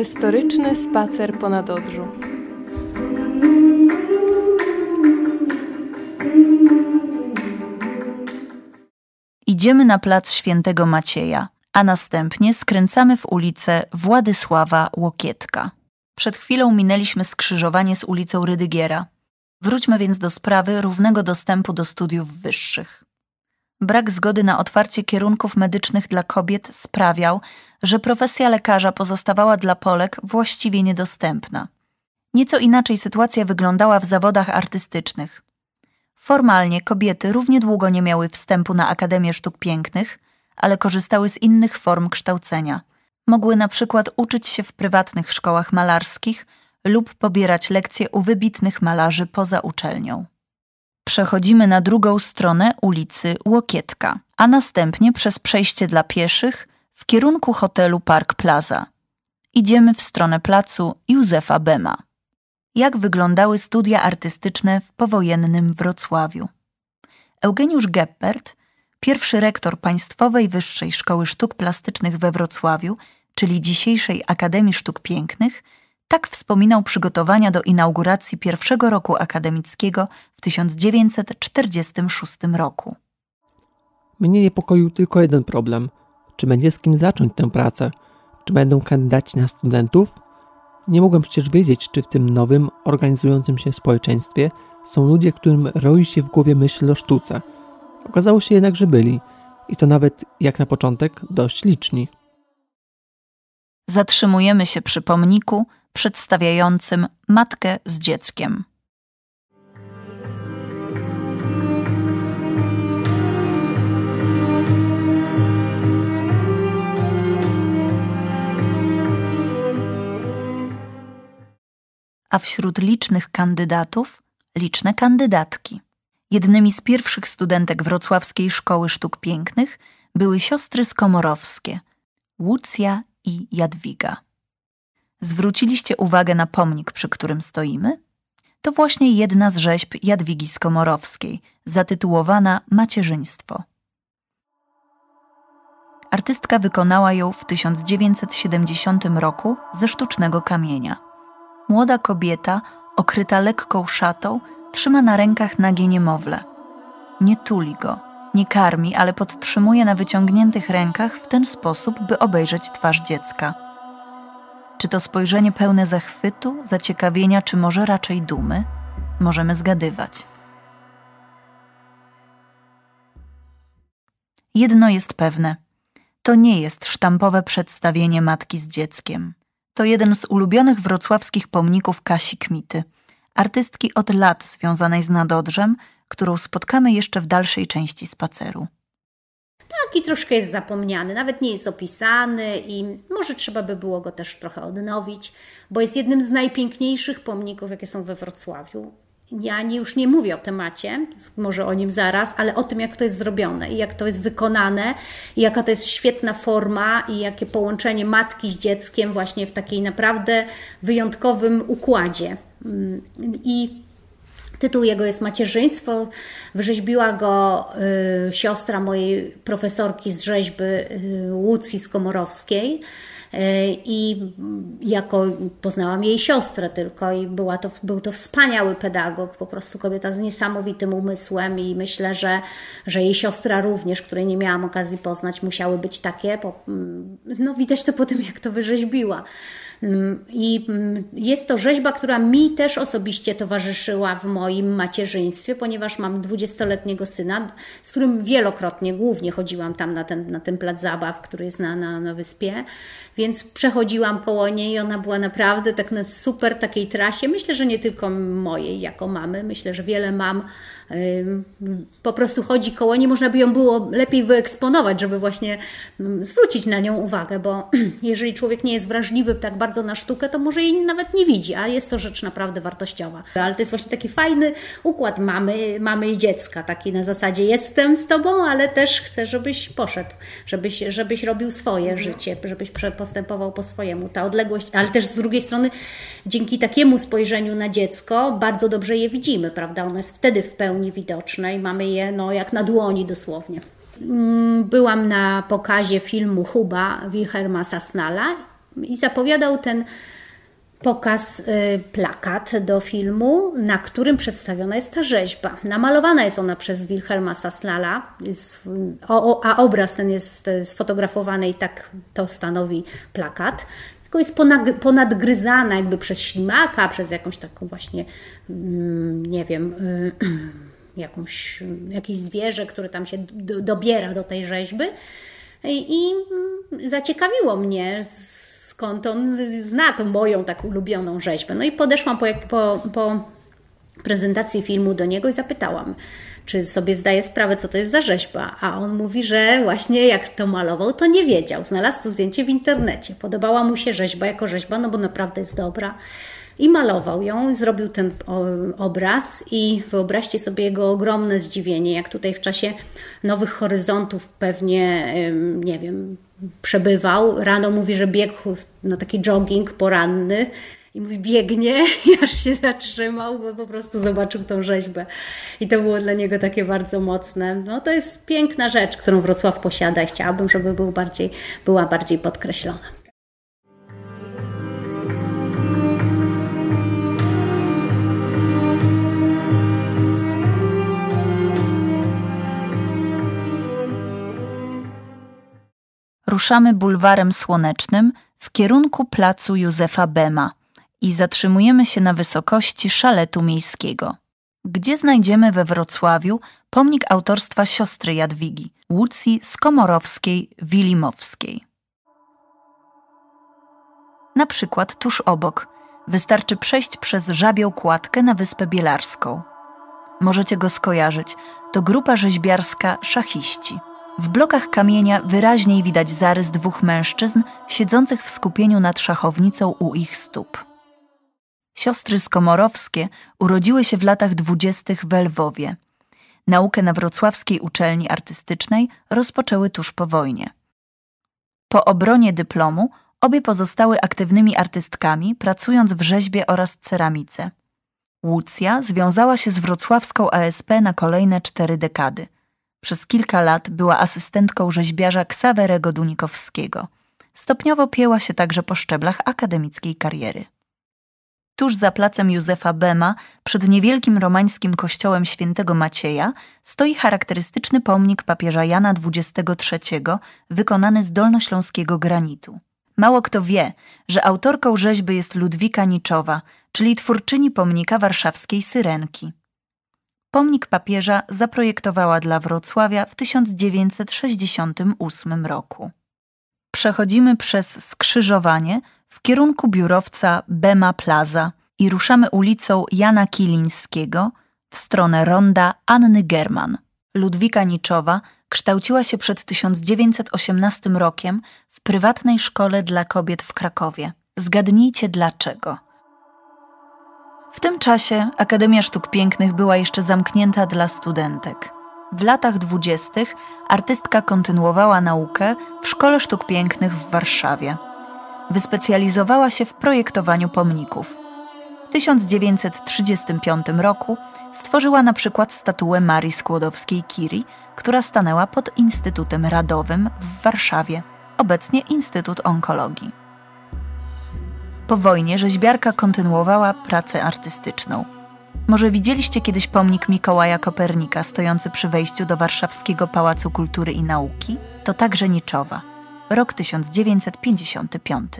Merytoryczny spacer ponad Odrzu. Idziemy na plac Świętego Macieja, a następnie skręcamy w ulicę Władysława Łokietka. Przed chwilą minęliśmy skrzyżowanie z ulicą Rydygiera. Wróćmy więc do sprawy równego dostępu do studiów wyższych. Brak zgody na otwarcie kierunków medycznych dla kobiet sprawiał, że profesja lekarza pozostawała dla Polek właściwie niedostępna. Nieco inaczej sytuacja wyglądała w zawodach artystycznych. Formalnie kobiety równie długo nie miały wstępu na Akademię Sztuk Pięknych, ale korzystały z innych form kształcenia. Mogły na przykład uczyć się w prywatnych szkołach malarskich lub pobierać lekcje u wybitnych malarzy poza uczelnią. Przechodzimy na drugą stronę ulicy Łokietka, a następnie przez przejście dla pieszych w kierunku hotelu Park Plaza. Idziemy w stronę placu Józefa Bema. Jak wyglądały studia artystyczne w powojennym Wrocławiu? Eugeniusz Geppert, pierwszy rektor Państwowej Wyższej Szkoły Sztuk Plastycznych we Wrocławiu, czyli dzisiejszej Akademii Sztuk Pięknych, tak wspominał przygotowania do inauguracji pierwszego roku akademickiego w 1946 roku. Mnie niepokoił tylko jeden problem. Czy będzie z kim zacząć tę pracę? Czy będą kandydaci na studentów? Nie mogłem przecież wiedzieć, czy w tym nowym, organizującym się społeczeństwie są ludzie, którym roi się w głowie myśl o sztuce. Okazało się jednak, że byli. I to nawet, jak na początek, dość liczni. Zatrzymujemy się przy pomniku przedstawiającym matkę z dzieckiem. A wśród licznych kandydatów liczne kandydatki. Jednymi z pierwszych studentek Wrocławskiej Szkoły Sztuk Pięknych były siostry skomorowskie Łucja i Jadwiga. Zwróciliście uwagę na pomnik, przy którym stoimy? To właśnie jedna z rzeźb Jadwigi Skomorowskiej, zatytułowana Macierzyństwo. Artystka wykonała ją w 1970 roku ze sztucznego kamienia. Młoda kobieta, okryta lekką szatą, trzyma na rękach nagie niemowlę. Nie tuli go, nie karmi, ale podtrzymuje na wyciągniętych rękach w ten sposób, by obejrzeć twarz dziecka. Czy to spojrzenie pełne zachwytu, zaciekawienia, czy może raczej dumy? Możemy zgadywać. Jedno jest pewne: to nie jest sztampowe przedstawienie matki z dzieckiem. To jeden z ulubionych wrocławskich pomników Kasi Kmity, artystki od lat związanej z Nadodrzem, którą spotkamy jeszcze w dalszej części spaceru. Taki troszkę jest zapomniany, nawet nie jest opisany i może trzeba by było go też trochę odnowić, bo jest jednym z najpiękniejszych pomników, jakie są we Wrocławiu. Ja nie, już nie mówię o temacie, może o nim zaraz, ale o tym, jak to jest zrobione i jak to jest wykonane, i jaka to jest świetna forma i jakie połączenie matki z dzieckiem właśnie w takiej naprawdę wyjątkowym układzie. Mm, I Tytuł jego jest Macierzyństwo. Wyrzeźbiła go y, siostra mojej profesorki z rzeźby y, Łucji Skomorowskiej. Y, I jako poznałam jej siostrę tylko, i była to, był to wspaniały pedagog, po prostu kobieta z niesamowitym umysłem, i myślę, że, że jej siostra również, której nie miałam okazji poznać, musiały być takie. Bo, mm, no, widać to po tym, jak to wyrzeźbiła. I mm, jest to rzeźba, która mi też osobiście towarzyszyła w moim macierzyństwie, ponieważ mam 20-letniego syna, z którym wielokrotnie, głównie chodziłam tam na ten, na ten plac zabaw, który jest na, na, na wyspie, więc przechodziłam koło niej i ona była naprawdę tak na super takiej trasie. Myślę, że nie tylko mojej jako mamy, myślę, że wiele mam po prostu chodzi koło niej, można by ją było lepiej wyeksponować, żeby właśnie zwrócić na nią uwagę, bo jeżeli człowiek nie jest wrażliwy tak bardzo na sztukę, to może jej nawet nie widzi, a jest to rzecz naprawdę wartościowa. Ale to jest właśnie taki fajny układ mamy, mamy i dziecka, taki na zasadzie jestem z Tobą, ale też chcę, żebyś poszedł, żebyś, żebyś robił swoje mhm. życie, żebyś postępował po swojemu. Ta odległość, ale też z drugiej strony dzięki takiemu spojrzeniu na dziecko bardzo dobrze je widzimy, prawda? Ono jest wtedy w pełni widoczne i mamy je no, jak na dłoni dosłownie. Mm, byłam na pokazie filmu Huba Wilhelma Sasnala I zapowiadał ten pokaz y, plakat do filmu, na którym przedstawiona jest ta rzeźba. Namalowana jest ona przez Wilhelma Sasnala, a obraz ten jest sfotografowany i tak to stanowi plakat. Tylko jest ponadgryzana jakby przez ślimaka, przez jakąś taką właśnie, mm, nie wiem, y, jakąś, jakieś zwierzę, które tam się dobiera do tej rzeźby. I, i zaciekawiło mnie, skąd on zna tą moją tak ulubioną rzeźbę. No i podeszłam po, po, po prezentacji filmu do niego i zapytałam, czy sobie zdaje sprawę, co to jest za rzeźba. A on mówi, że właśnie jak to malował, to nie wiedział. Znalazł to zdjęcie w internecie. Podobała mu się rzeźba jako rzeźba, no bo naprawdę jest dobra. I malował ją, zrobił ten obraz, i wyobraźcie sobie jego ogromne zdziwienie, jak tutaj w czasie Nowych Horyzontów pewnie, nie wiem, przebywał. Rano mówi, że biegł na taki jogging poranny i mówi, biegnie i aż się zatrzymał, bo po prostu zobaczył tą rzeźbę. I to było dla niego takie bardzo mocne. No to jest piękna rzecz, którą Wrocław posiada i chciałabym, żeby był bardziej, była bardziej podkreślona. Ruszamy bulwarem słonecznym w kierunku placu Józefa Bema i zatrzymujemy się na wysokości szaletu miejskiego, gdzie znajdziemy we Wrocławiu pomnik autorstwa siostry Jadwigi, Łucji Skomorowskiej-Wilimowskiej. Na przykład tuż obok wystarczy przejść przez żabią kładkę na Wyspę Bielarską. Możecie go skojarzyć, to grupa rzeźbiarska szachiści – w blokach kamienia wyraźniej widać zarys dwóch mężczyzn siedzących w skupieniu nad szachownicą u ich stóp. Siostry Skomorowskie urodziły się w latach dwudziestych w Lwowie. Naukę na wrocławskiej uczelni artystycznej rozpoczęły tuż po wojnie. Po obronie dyplomu obie pozostały aktywnymi artystkami, pracując w rzeźbie oraz ceramice. Łucja związała się z wrocławską ASP na kolejne cztery dekady – przez kilka lat była asystentką rzeźbiarza Ksawerego Dunikowskiego. Stopniowo pięła się także po szczeblach akademickiej kariery. Tuż za placem Józefa Bema, przed niewielkim romańskim kościołem świętego Macieja, stoi charakterystyczny pomnik papieża Jana XXIII, wykonany z dolnośląskiego granitu. Mało kto wie, że autorką rzeźby jest Ludwika Niczowa, czyli twórczyni pomnika warszawskiej Syrenki. Pomnik papieża zaprojektowała dla Wrocławia w 1968 roku. Przechodzimy przez skrzyżowanie w kierunku biurowca Bema Plaza i ruszamy ulicą Jana Kilińskiego w stronę ronda Anny German. Ludwika Niczowa kształciła się przed 1918 rokiem w prywatnej szkole dla kobiet w Krakowie. Zgadnijcie dlaczego. W tym czasie Akademia Sztuk Pięknych była jeszcze zamknięta dla studentek. W latach dwudziestych artystka kontynuowała naukę w Szkole Sztuk Pięknych w Warszawie. Wyspecjalizowała się w projektowaniu pomników. W 1935 roku stworzyła na przykład statuę Marii Skłodowskiej-Curie, która stanęła pod Instytutem Radowym w Warszawie, obecnie Instytut Onkologii. Po wojnie rzeźbiarka kontynuowała pracę artystyczną. Może widzieliście kiedyś pomnik Mikołaja Kopernika stojący przy wejściu do warszawskiego Pałacu Kultury i Nauki? To także Niczowa. Rok 1955.